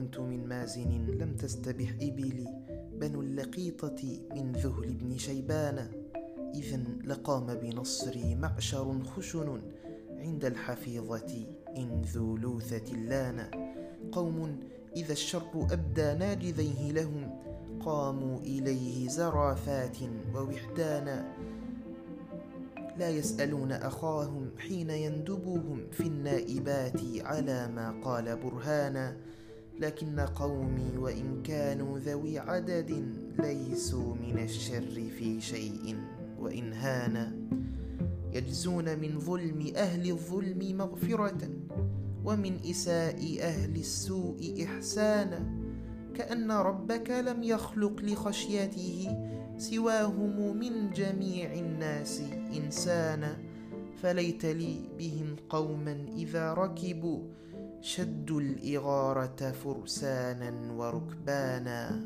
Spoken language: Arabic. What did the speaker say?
هوازن لم تستبح إبلي بنو اللقيطة من ذهل بن شيبان. إذا لقام بنصري معشر خشن عند الحفيظة إن ذو لوثة لأن. قوم إذا الشر أبدى ناجذيه لهم قاموا إليه زرافات ووحدانا لا يسألون أخاهم حين يندبهم في النائبات على ما قال برهانا لكن قومي وإن كانوا ذوي عدد ليسوا من الشر في شيء وإن هانا يجزون من ظلم أهل الظلم مغفرة ومن إساء أهل السوء إحسانا كأن ربك لم يخلق لخشيته سواهم من جميع الناس إنسانا فليت لي بهم قوما إذا ركبوا شدوا الإغارة فرسانا وركبانا.